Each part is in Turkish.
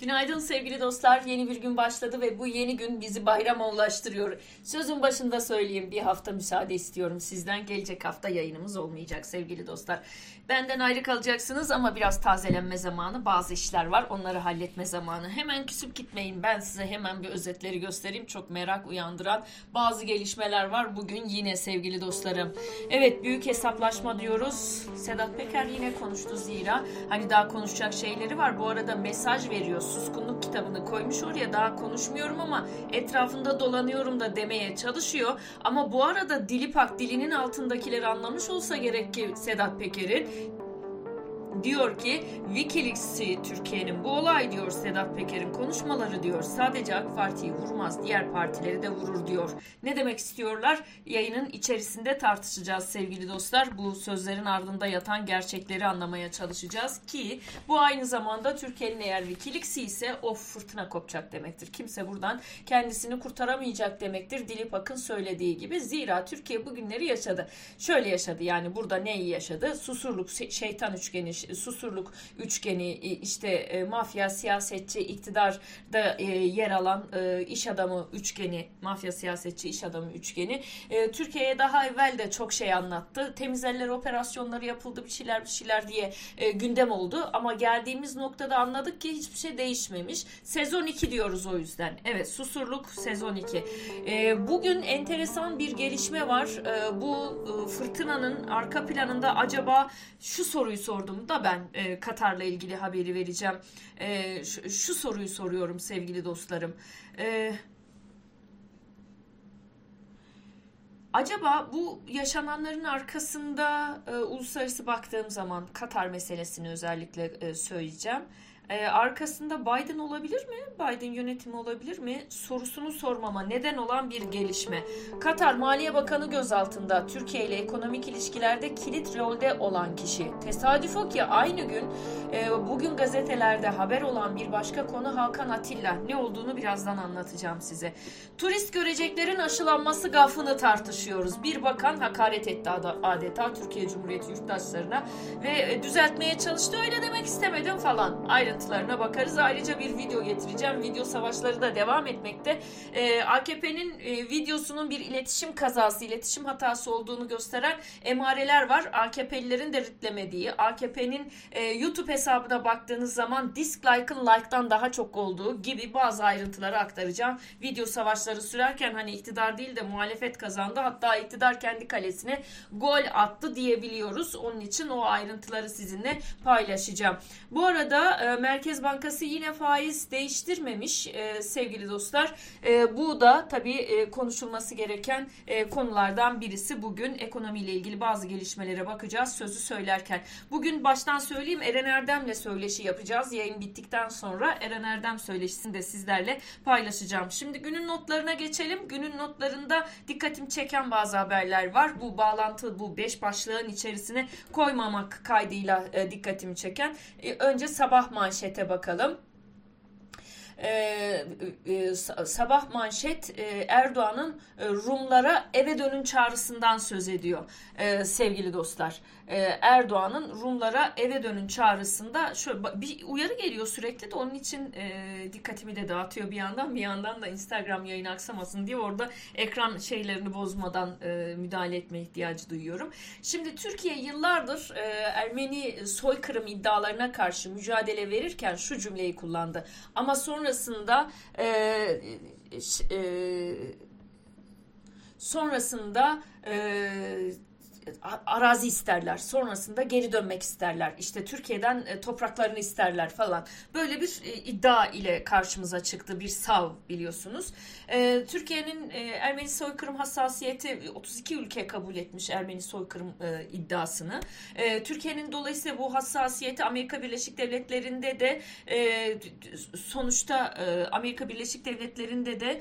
Günaydın sevgili dostlar. Yeni bir gün başladı ve bu yeni gün bizi bayrama ulaştırıyor. Sözün başında söyleyeyim bir hafta müsaade istiyorum sizden. Gelecek hafta yayınımız olmayacak sevgili dostlar. Benden ayrı kalacaksınız ama biraz tazelenme zamanı. Bazı işler var onları halletme zamanı. Hemen küsüp gitmeyin. Ben size hemen bir özetleri göstereyim. Çok merak uyandıran bazı gelişmeler var bugün yine sevgili dostlarım. Evet büyük hesaplaşma diyoruz. Sedat Peker yine konuştu zira. Hani daha konuşacak şeyleri var. Bu arada mesaj veriyor suskunluk kitabını koymuş oraya daha konuşmuyorum ama etrafında dolanıyorum da demeye çalışıyor. Ama bu arada Dilipak dilinin altındakileri anlamış olsa gerek ki Sedat Peker'in diyor ki Wikileaks'i Türkiye'nin bu olay diyor Sedat Peker'in konuşmaları diyor sadece AK Parti'yi vurmaz diğer partileri de vurur diyor. Ne demek istiyorlar? Yayının içerisinde tartışacağız sevgili dostlar. Bu sözlerin ardında yatan gerçekleri anlamaya çalışacağız ki bu aynı zamanda Türkiye'nin eğer Wikileaks'i ise of fırtına kopacak demektir. Kimse buradan kendisini kurtaramayacak demektir. Dilip Akın söylediği gibi. Zira Türkiye bugünleri yaşadı. Şöyle yaşadı yani burada neyi yaşadı? Susurluk, şeytan üçgeni, Susurluk üçgeni işte e, mafya siyasetçi iktidarda e, yer alan e, iş adamı üçgeni mafya siyasetçi iş adamı üçgeni Türkiye'ye daha evvel de çok şey anlattı. Temiz eller operasyonları yapıldı bir şeyler bir şeyler diye gündem oldu ama geldiğimiz noktada anladık ki hiçbir şey değişmemiş. Sezon 2 diyoruz o yüzden. Evet Susurluk sezon 2. Bugün enteresan bir gelişme var. Bu fırtınanın arka planında acaba şu soruyu sordum da da ben e, Katar'la ilgili haberi vereceğim. E, şu, şu soruyu soruyorum sevgili dostlarım. E, acaba bu yaşananların arkasında e, uluslararası baktığım zaman Katar meselesini özellikle e, söyleyeceğim. Ee, arkasında Biden olabilir mi? Biden yönetimi olabilir mi? Sorusunu sormama neden olan bir gelişme. Katar Maliye Bakanı gözaltında Türkiye ile ekonomik ilişkilerde kilit rolde olan kişi. Tesadüf o ki aynı gün e, bugün gazetelerde haber olan bir başka konu Hakan Atilla. Ne olduğunu birazdan anlatacağım size. Turist göreceklerin aşılanması gafını tartışıyoruz. Bir bakan hakaret etti adeta Türkiye Cumhuriyeti yurttaşlarına ve e, düzeltmeye çalıştı. Öyle demek istemedim falan. Ayrı ayrıntılarına bakarız. Ayrıca bir video getireceğim. Video savaşları da devam etmekte. Ee, AKP'nin e, videosunun bir iletişim kazası, iletişim hatası olduğunu gösteren emareler var. AKP'lilerin de ritlemediği, AKP'nin e, YouTube hesabına baktığınız zaman dislike'ın like'dan daha çok olduğu gibi bazı ayrıntıları aktaracağım. Video savaşları sürerken hani iktidar değil de muhalefet kazandı. Hatta iktidar kendi kalesine gol attı diyebiliyoruz. Onun için o ayrıntıları sizinle paylaşacağım. Bu arada e, Merkez Bankası yine faiz değiştirmemiş e, sevgili dostlar. E, bu da tabii e, konuşulması gereken e, konulardan birisi. Bugün ekonomiyle ilgili bazı gelişmelere bakacağız sözü söylerken. Bugün baştan söyleyeyim Eren Erdem'le söyleşi yapacağız. Yayın bittikten sonra Eren Erdem söyleşisini de sizlerle paylaşacağım. Şimdi günün notlarına geçelim. Günün notlarında dikkatim çeken bazı haberler var. Bu bağlantı bu beş başlığın içerisine koymamak kaydıyla e, dikkatimi çeken. E, önce sabah manşeti manşete bakalım. Ee, e, sabah manşet e, Erdoğan'ın e, Rumlara eve dönün çağrısından söz ediyor e, sevgili dostlar. E, Erdoğan'ın Rumlara eve dönün çağrısında şöyle bir uyarı geliyor sürekli de onun için e, dikkatimi de dağıtıyor bir yandan bir yandan da Instagram yayını aksamasın diye orada ekran şeylerini bozmadan e, müdahale etme ihtiyacı duyuyorum. Şimdi Türkiye yıllardır e, Ermeni soykırım iddialarına karşı mücadele verirken şu cümleyi kullandı. Ama sonrasında e, e, sonrasında e, arazi isterler. Sonrasında geri dönmek isterler. İşte Türkiye'den e, topraklarını isterler falan. Böyle bir e, iddia ile karşımıza çıktı bir sav biliyorsunuz. E, Türkiye'nin Ermeni soykırım hassasiyeti 32 ülke kabul etmiş Ermeni soykırım iddiasını. Türkiye'nin dolayısıyla bu hassasiyeti Amerika Birleşik Devletleri'nde de sonuçta Amerika Birleşik Devletleri'nde de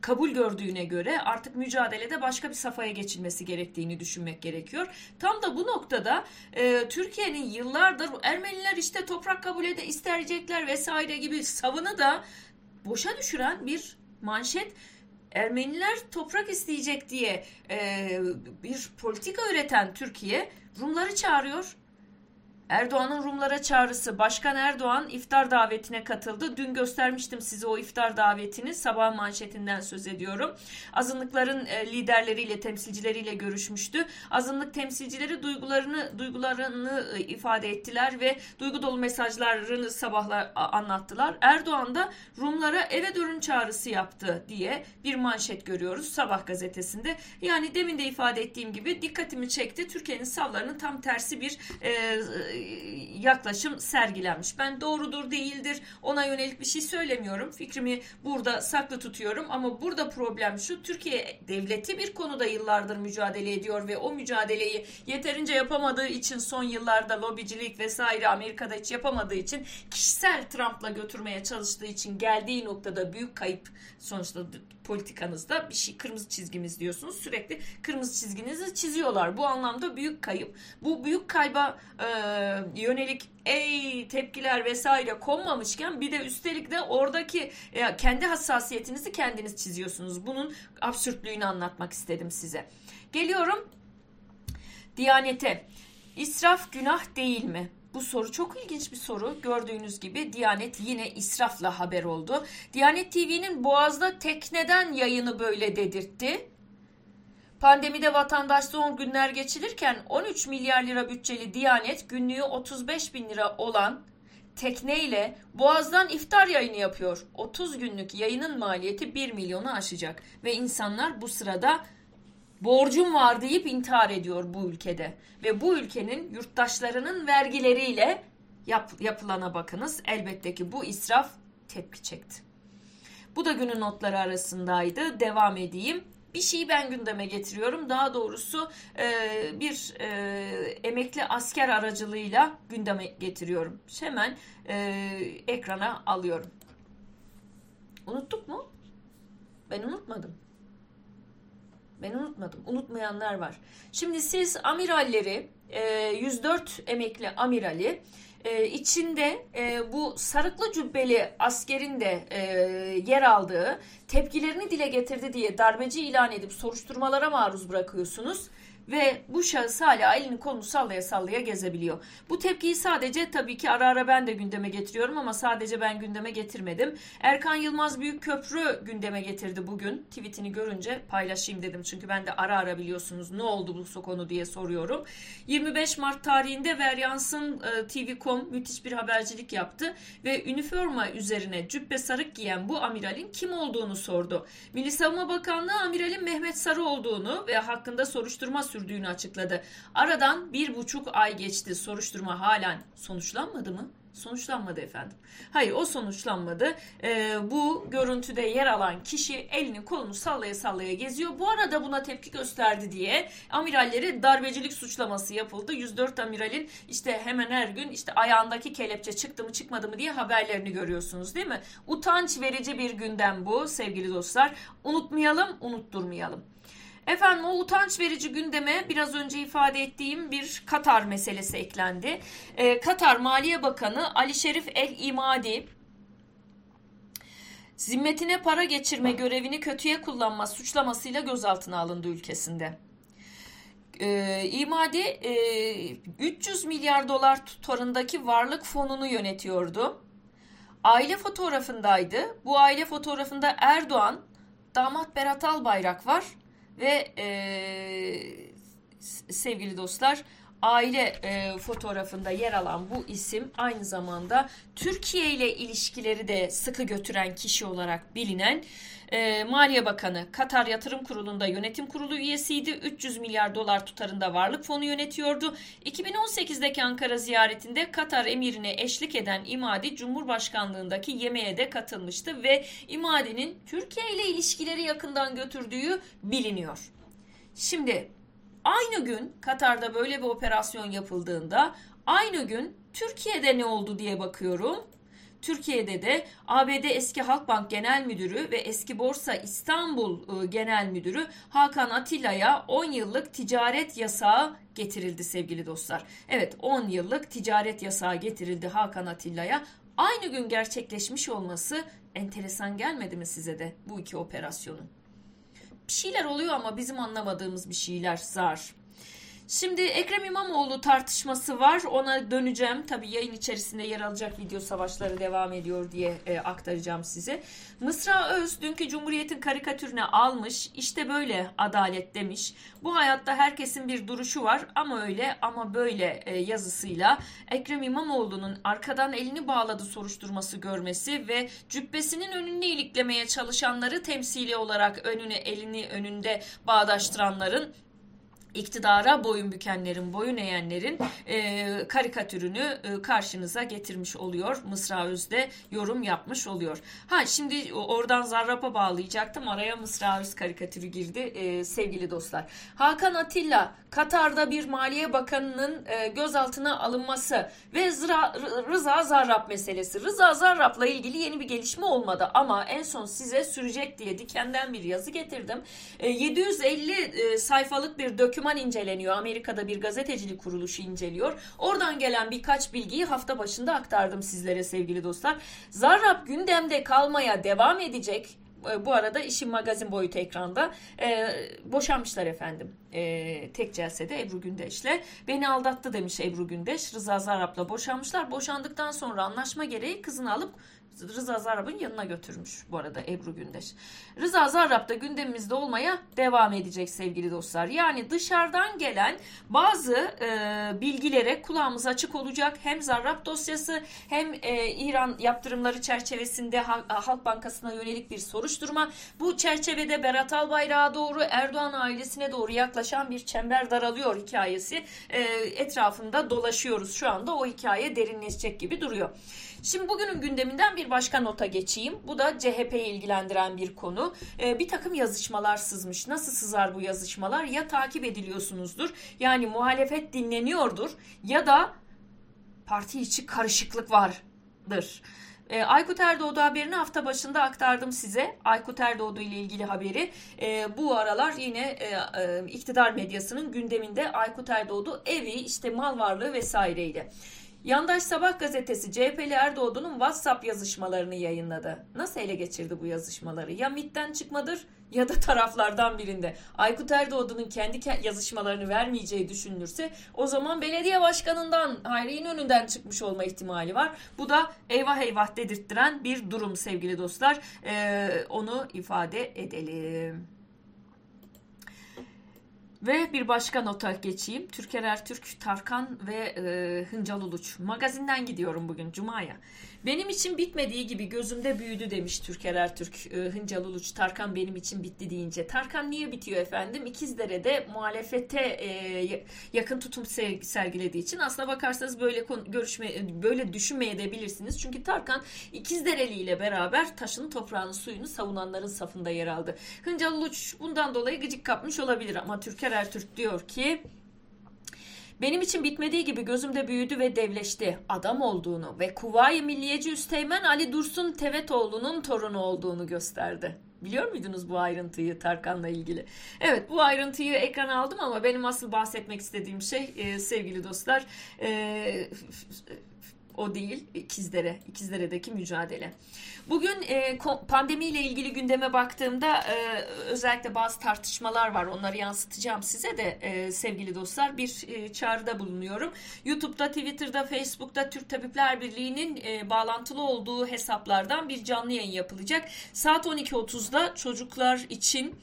kabul gördüğüne göre artık mücadelede başka bir safhaya geçilmesi gerektiğini düşünmek gerekiyor. Tam da bu noktada e, Türkiye'nin yıllardır Ermeniler işte toprak kabul ede isteyecekler vesaire gibi savını da boşa düşüren bir manşet. Ermeniler toprak isteyecek diye e, bir politika üreten Türkiye Rumları çağırıyor. Erdoğan'ın Rumlara çağrısı. Başkan Erdoğan iftar davetine katıldı. Dün göstermiştim size o iftar davetini. Sabah manşetinden söz ediyorum. Azınlıkların e, liderleriyle, temsilcileriyle görüşmüştü. Azınlık temsilcileri duygularını duygularını e, ifade ettiler ve duygu dolu mesajlarını sabahlar anlattılar. Erdoğan da Rumlara eve dönün çağrısı yaptı diye bir manşet görüyoruz Sabah gazetesinde. Yani demin de ifade ettiğim gibi dikkatimi çekti. Türkiye'nin savlarının tam tersi bir e, yaklaşım sergilenmiş. Ben doğrudur değildir ona yönelik bir şey söylemiyorum. Fikrimi burada saklı tutuyorum ama burada problem şu Türkiye devleti bir konuda yıllardır mücadele ediyor ve o mücadeleyi yeterince yapamadığı için son yıllarda lobicilik vesaire Amerika'da hiç yapamadığı için kişisel Trump'la götürmeye çalıştığı için geldiği noktada büyük kayıp sonuçta politikanızda bir şey kırmızı çizgimiz diyorsunuz. Sürekli kırmızı çizginizi çiziyorlar. Bu anlamda büyük kayıp. Bu büyük kayba e, yönelik ey tepkiler vesaire konmamışken bir de üstelik de oradaki e, kendi hassasiyetinizi kendiniz çiziyorsunuz. Bunun absürtlüğünü anlatmak istedim size. Geliyorum Diyanete. İsraf günah değil mi? Bu soru çok ilginç bir soru. Gördüğünüz gibi Diyanet yine israfla haber oldu. Diyanet TV'nin Boğaz'da tekneden yayını böyle dedirtti. Pandemide vatandaş zor günler geçirirken 13 milyar lira bütçeli Diyanet günlüğü 35 bin lira olan tekneyle Boğaz'dan iftar yayını yapıyor. 30 günlük yayının maliyeti 1 milyonu aşacak ve insanlar bu sırada borcum var deyip intihar ediyor bu ülkede. Ve bu ülkenin yurttaşlarının vergileriyle yap, yapılana bakınız. Elbette ki bu israf tepki çekti. Bu da günün notları arasındaydı. Devam edeyim. Bir şeyi ben gündeme getiriyorum. Daha doğrusu e, bir e, emekli asker aracılığıyla gündeme getiriyorum. Hemen e, ekrana alıyorum. Unuttuk mu? Ben unutmadım. Ben unutmadım. Unutmayanlar var. Şimdi siz amiralleri, 104 e, emekli amirali e, içinde e, bu sarıklı cübbeli askerin de yer aldığı tepkilerini dile getirdi diye darbeci ilan edip soruşturmalara maruz bırakıyorsunuz ve bu şahıs hala elini kolunu sallaya sallaya gezebiliyor. Bu tepkiyi sadece tabii ki ara ara ben de gündeme getiriyorum ama sadece ben gündeme getirmedim. Erkan Yılmaz Büyük Köprü gündeme getirdi bugün. Tweetini görünce paylaşayım dedim. Çünkü ben de ara ara biliyorsunuz ne oldu bu konu diye soruyorum. 25 Mart tarihinde Veryans'ın e, TV.com müthiş bir habercilik yaptı ve üniforma üzerine cübbe sarık giyen bu amiralin kim olduğunu sordu. Milli Savunma Bakanlığı amiralin Mehmet Sarı olduğunu ve hakkında soruşturma sürdüğünü açıkladı. Aradan bir buçuk ay geçti. Soruşturma halen sonuçlanmadı mı? Sonuçlanmadı efendim. Hayır o sonuçlanmadı. Ee, bu görüntüde yer alan kişi elini kolunu sallaya sallaya geziyor. Bu arada buna tepki gösterdi diye amiralleri darbecilik suçlaması yapıldı. 104 amiralin işte hemen her gün işte ayağındaki kelepçe çıktı mı çıkmadı mı diye haberlerini görüyorsunuz değil mi? Utanç verici bir gündem bu sevgili dostlar. Unutmayalım, unutturmayalım. Efendim o utanç verici gündeme biraz önce ifade ettiğim bir Katar meselesi eklendi. Ee, Katar Maliye Bakanı Ali Şerif El İmadi zimmetine para geçirme görevini kötüye kullanma suçlamasıyla gözaltına alındı ülkesinde. Ee, İmadi e, 300 milyar dolar tutarındaki varlık fonunu yönetiyordu. Aile fotoğrafındaydı. Bu aile fotoğrafında Erdoğan, damat Berat Albayrak var ve e, sevgili dostlar aile e, fotoğrafında yer alan bu isim aynı zamanda Türkiye ile ilişkileri de sıkı götüren kişi olarak bilinen e, Maliye Bakanı Katar Yatırım Kurulu'nda yönetim kurulu üyesiydi. 300 milyar dolar tutarında varlık fonu yönetiyordu. 2018'deki Ankara ziyaretinde Katar emirine eşlik eden İmadi Cumhurbaşkanlığındaki yemeğe de katılmıştı ve İmadi'nin Türkiye ile ilişkileri yakından götürdüğü biliniyor. Şimdi aynı gün Katar'da böyle bir operasyon yapıldığında aynı gün Türkiye'de ne oldu diye bakıyorum. Türkiye'de de ABD eski Halkbank Genel Müdürü ve eski Borsa İstanbul ıı, Genel Müdürü Hakan Atilla'ya 10 yıllık ticaret yasağı getirildi sevgili dostlar. Evet 10 yıllık ticaret yasağı getirildi Hakan Atilla'ya. Aynı gün gerçekleşmiş olması enteresan gelmedi mi size de bu iki operasyonun? Bir şeyler oluyor ama bizim anlamadığımız bir şeyler zar. Şimdi Ekrem İmamoğlu tartışması var. Ona döneceğim. Tabii yayın içerisinde yer alacak video savaşları devam ediyor diye e, aktaracağım size. Mısra Öz dünkü Cumhuriyet'in karikatürüne almış. İşte böyle adalet demiş. Bu hayatta herkesin bir duruşu var ama öyle ama böyle e, yazısıyla Ekrem İmamoğlu'nun arkadan elini bağladı soruşturması görmesi ve cübbesinin önünü iliklemeye çalışanları temsili olarak önüne elini önünde bağdaştıranların iktidara boyun bükenlerin, boyun eğenlerin e, karikatürünü e, karşınıza getirmiş oluyor. Mısra Öz'de yorum yapmış oluyor. Ha şimdi oradan Zarrab'a bağlayacaktım. Araya Mısra Öz karikatürü girdi e, sevgili dostlar. Hakan Atilla Katar'da bir Maliye Bakanı'nın e, gözaltına alınması ve Zra, Rıza Zarrab meselesi. Rıza Zarrab'la ilgili yeni bir gelişme olmadı ama en son size sürecek diye dikenden bir yazı getirdim. E, 750 e, sayfalık bir döküman inceleniyor. Amerika'da bir gazetecilik kuruluşu inceliyor. Oradan gelen birkaç bilgiyi hafta başında aktardım sizlere sevgili dostlar. Zarrab gündemde kalmaya devam edecek e, bu arada işin magazin boyutu ekranda. E, boşanmışlar efendim. E, tek celsede Ebru Gündeş'le. Beni aldattı demiş Ebru Gündeş. Rıza Zarrab'la boşanmışlar. Boşandıktan sonra anlaşma gereği kızını alıp Rıza Zarrab'ın yanına götürmüş bu arada Ebru Gündeş. Rıza Zarrab da gündemimizde olmaya devam edecek sevgili dostlar. Yani dışarıdan gelen bazı e, bilgilere kulağımız açık olacak. Hem Zarrab dosyası hem e, İran yaptırımları çerçevesinde Halk Bankası'na yönelik bir soruşturma. Bu çerçevede Berat Albayrak'a doğru Erdoğan ailesine doğru yaklaşan bir çember daralıyor hikayesi. E, etrafında dolaşıyoruz şu anda o hikaye derinleşecek gibi duruyor. Şimdi bugünün gündeminden bir başka nota geçeyim. Bu da CHP'yi ilgilendiren bir konu. Ee, bir takım yazışmalar sızmış. Nasıl sızar bu yazışmalar? Ya takip ediliyorsunuzdur. Yani muhalefet dinleniyordur. Ya da parti içi karışıklık vardır. E, Aykut Erdoğdu haberini hafta başında aktardım size. Aykut Erdoğdu ile ilgili haberi. E, bu aralar yine e, e, iktidar medyasının gündeminde Aykut Erdoğdu evi, işte mal varlığı vesaireydi. Yandaş Sabah gazetesi CHP'li Erdoğdu'nun WhatsApp yazışmalarını yayınladı. Nasıl ele geçirdi bu yazışmaları? Ya MIT'ten çıkmadır ya da taraflardan birinde. Aykut Erdoğdu'nun kendi yazışmalarını vermeyeceği düşünülürse o zaman belediye başkanından Hayri önünden çıkmış olma ihtimali var. Bu da eyvah eyvah dedirttiren bir durum sevgili dostlar. Ee, onu ifade edelim. Ve bir başka nota geçeyim. Türker Ertürk, Tarkan ve e, Hıncal Uluç. Magazinden gidiyorum bugün Cuma'ya. Benim için bitmediği gibi gözümde büyüdü demiş Türker Ertürk. E, Hıncal Uluç, Tarkan benim için bitti deyince. Tarkan niye bitiyor efendim? İkizdere'de muhalefete e, yakın tutum sergilediği için. Aslına bakarsanız böyle görüşme, böyle düşünmeye de bilirsiniz. Çünkü Tarkan İkizdereli ile beraber taşını, toprağını, suyunu savunanların safında yer aldı. Hıncal Uluç bundan dolayı gıcık kapmış olabilir ama Türker Ertürk diyor ki benim için bitmediği gibi gözümde büyüdü ve devleşti. Adam olduğunu ve Kuvayi Milliyeci Üsteğmen Ali Dursun Tevetoğlu'nun torunu olduğunu gösterdi. Biliyor muydunuz bu ayrıntıyı Tarkan'la ilgili? Evet bu ayrıntıyı ekrana aldım ama benim asıl bahsetmek istediğim şey e, sevgili dostlar e, o değil İkizdere, İkizdere'deki mücadele. Bugün e, pandemiyle ilgili gündeme baktığımda e, özellikle bazı tartışmalar var. Onları yansıtacağım size de e, sevgili dostlar. Bir e, çağrıda bulunuyorum. YouTube'da, Twitter'da, Facebook'ta Türk Tabipler Birliği'nin e, bağlantılı olduğu hesaplardan bir canlı yayın yapılacak. Saat 12.30'da çocuklar için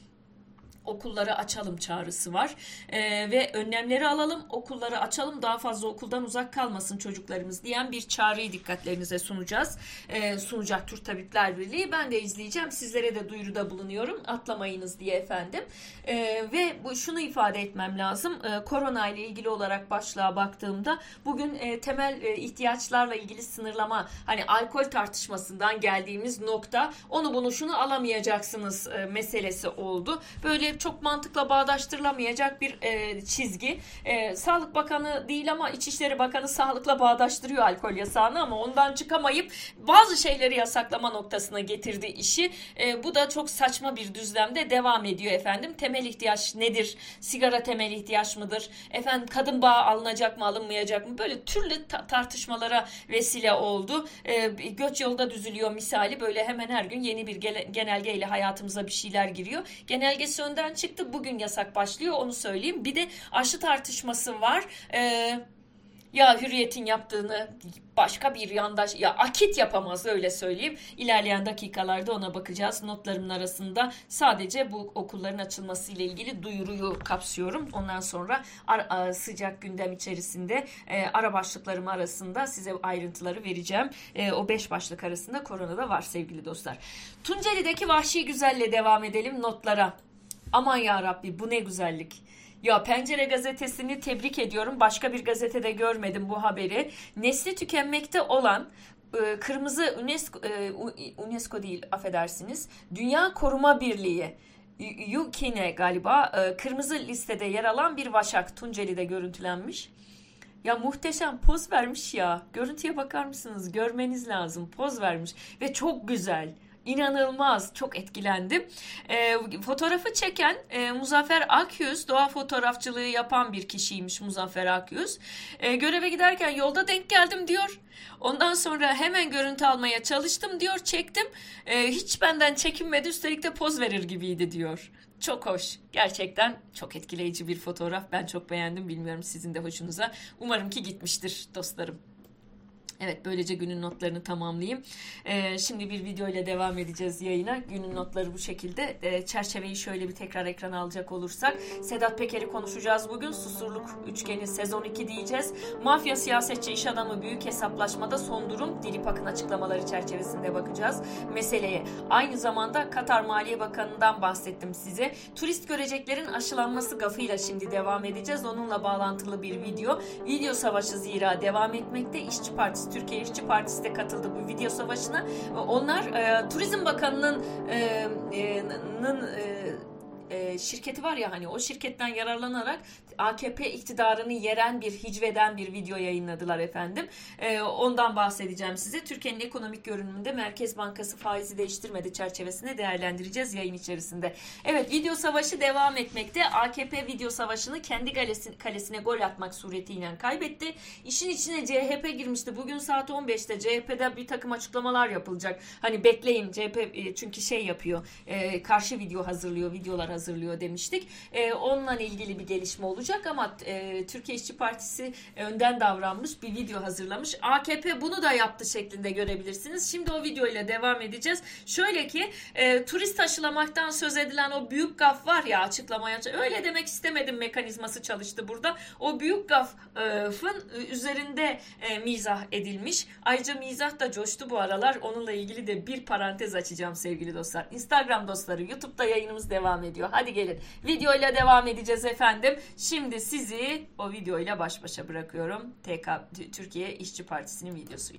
okulları açalım çağrısı var. E, ve önlemleri alalım, okulları açalım, daha fazla okuldan uzak kalmasın çocuklarımız diyen bir çağrıyı dikkatlerinize sunacağız. E, sunacak Türk Tabipler Birliği. Ben de izleyeceğim. Sizlere de duyuruda bulunuyorum. Atlamayınız diye efendim. E, ve bu şunu ifade etmem lazım. E, korona ile ilgili olarak başlığa baktığımda bugün e, temel e, ihtiyaçlarla ilgili sınırlama hani alkol tartışmasından geldiğimiz nokta onu bunu şunu alamayacaksınız e, meselesi oldu. Böyle çok mantıkla bağdaştırılamayacak bir e, çizgi. E, Sağlık Bakanı değil ama İçişleri Bakanı sağlıkla bağdaştırıyor alkol yasağını ama ondan çıkamayıp bazı şeyleri yasaklama noktasına getirdi işi. E, bu da çok saçma bir düzlemde devam ediyor efendim. Temel ihtiyaç nedir? Sigara temel ihtiyaç mıdır? Efendim kadın bağı alınacak mı alınmayacak mı? Böyle türlü ta- tartışmalara vesile oldu. E, göç yolda düzülüyor misali böyle hemen her gün yeni bir genelgeyle hayatımıza bir şeyler giriyor. Genelgesi önden gözden çıktı. Bugün yasak başlıyor onu söyleyeyim. Bir de aşı tartışması var. Ee, ya Hürriyet'in yaptığını başka bir yandaş ya Akit yapamaz öyle söyleyeyim. İlerleyen dakikalarda ona bakacağız. Notlarımın arasında sadece bu okulların açılması ile ilgili duyuruyu kapsıyorum. Ondan sonra ara, sıcak gündem içerisinde e, ara başlıklarım arasında size ayrıntıları vereceğim. E, o beş başlık arasında korona da var sevgili dostlar. Tunceli'deki vahşi güzelle devam edelim notlara. Aman ya Rabbi bu ne güzellik. Ya Pencere gazetesini tebrik ediyorum. Başka bir gazetede görmedim bu haberi. Nesli tükenmekte olan e, kırmızı UNESCO, e, UNESCO değil affedersiniz. Dünya Koruma Birliği Yukine galiba e, kırmızı listede yer alan bir vaşak Tunceli'de görüntülenmiş. Ya muhteşem poz vermiş ya. Görüntüye bakar mısınız? Görmeniz lazım. Poz vermiş ve çok güzel. İnanılmaz, çok etkilendim. E, fotoğrafı çeken e, Muzaffer Akyüz, doğa fotoğrafçılığı yapan bir kişiymiş Muzaffer Akyüz. E, göreve giderken yolda denk geldim diyor. Ondan sonra hemen görüntü almaya çalıştım diyor, çektim. E, hiç benden çekinmedi, üstelik de poz verir gibiydi diyor. Çok hoş. Gerçekten çok etkileyici bir fotoğraf. Ben çok beğendim. Bilmiyorum sizin de hoşunuza. Umarım ki gitmiştir dostlarım. Evet böylece günün notlarını tamamlayayım. Ee, şimdi bir video ile devam edeceğiz yayına. Günün notları bu şekilde. Ee, çerçeveyi şöyle bir tekrar ekrana alacak olursak. Sedat Peker'i konuşacağız bugün. Susurluk üçgeni sezon 2 diyeceğiz. Mafya siyasetçi iş adamı büyük hesaplaşmada son durum. Dilipak'ın açıklamaları çerçevesinde bakacağız meseleye. Aynı zamanda Katar Maliye Bakanı'ndan bahsettim size. Turist göreceklerin aşılanması gafıyla şimdi devam edeceğiz. Onunla bağlantılı bir video. Video savaşı zira devam etmekte. İşçi Partisi Türkiye İşçi Partisi de katıldı bu video savaşına. Onlar e, Turizm Bakanı'nın e, e, e, e, şirketi var ya hani o şirketten yararlanarak AKP iktidarını yeren bir hicveden bir video yayınladılar efendim. E, ondan bahsedeceğim size. Türkiye'nin ekonomik görünümünde Merkez Bankası faizi değiştirmedi çerçevesinde değerlendireceğiz yayın içerisinde. Evet video savaşı devam etmekte. AKP video savaşını kendi kalesine, kalesine gol atmak suretiyle kaybetti. İşin içine CHP girmişti. Bugün saat 15'te CHP'de bir takım açıklamalar yapılacak. Hani bekleyin CHP e, çünkü şey yapıyor. E, karşı video hazırlıyor, videolar hazırlıyor demiştik. E, onunla ilgili bir gelişme olacak ama e, Türkiye İşçi Partisi önden davranmış bir video hazırlamış. AKP bunu da yaptı şeklinde görebilirsiniz. Şimdi o video ile devam edeceğiz. Şöyle ki e, turist aşılamaktan söz edilen o büyük gaf var ya açıklamaya öyle demek istemedim mekanizması çalıştı burada. O büyük gafın üzerinde e, mizah edilmiş. Ayrıca mizah da coştu bu aralar. Onunla ilgili de bir parantez açacağım sevgili dostlar. Instagram dostları YouTube'da yayınımız devam ediyor. Hadi gelin. Videoyla devam edeceğiz efendim. Şimdi sizi o videoyla baş başa bırakıyorum. TK Türkiye İşçi Partisi'nin videosu.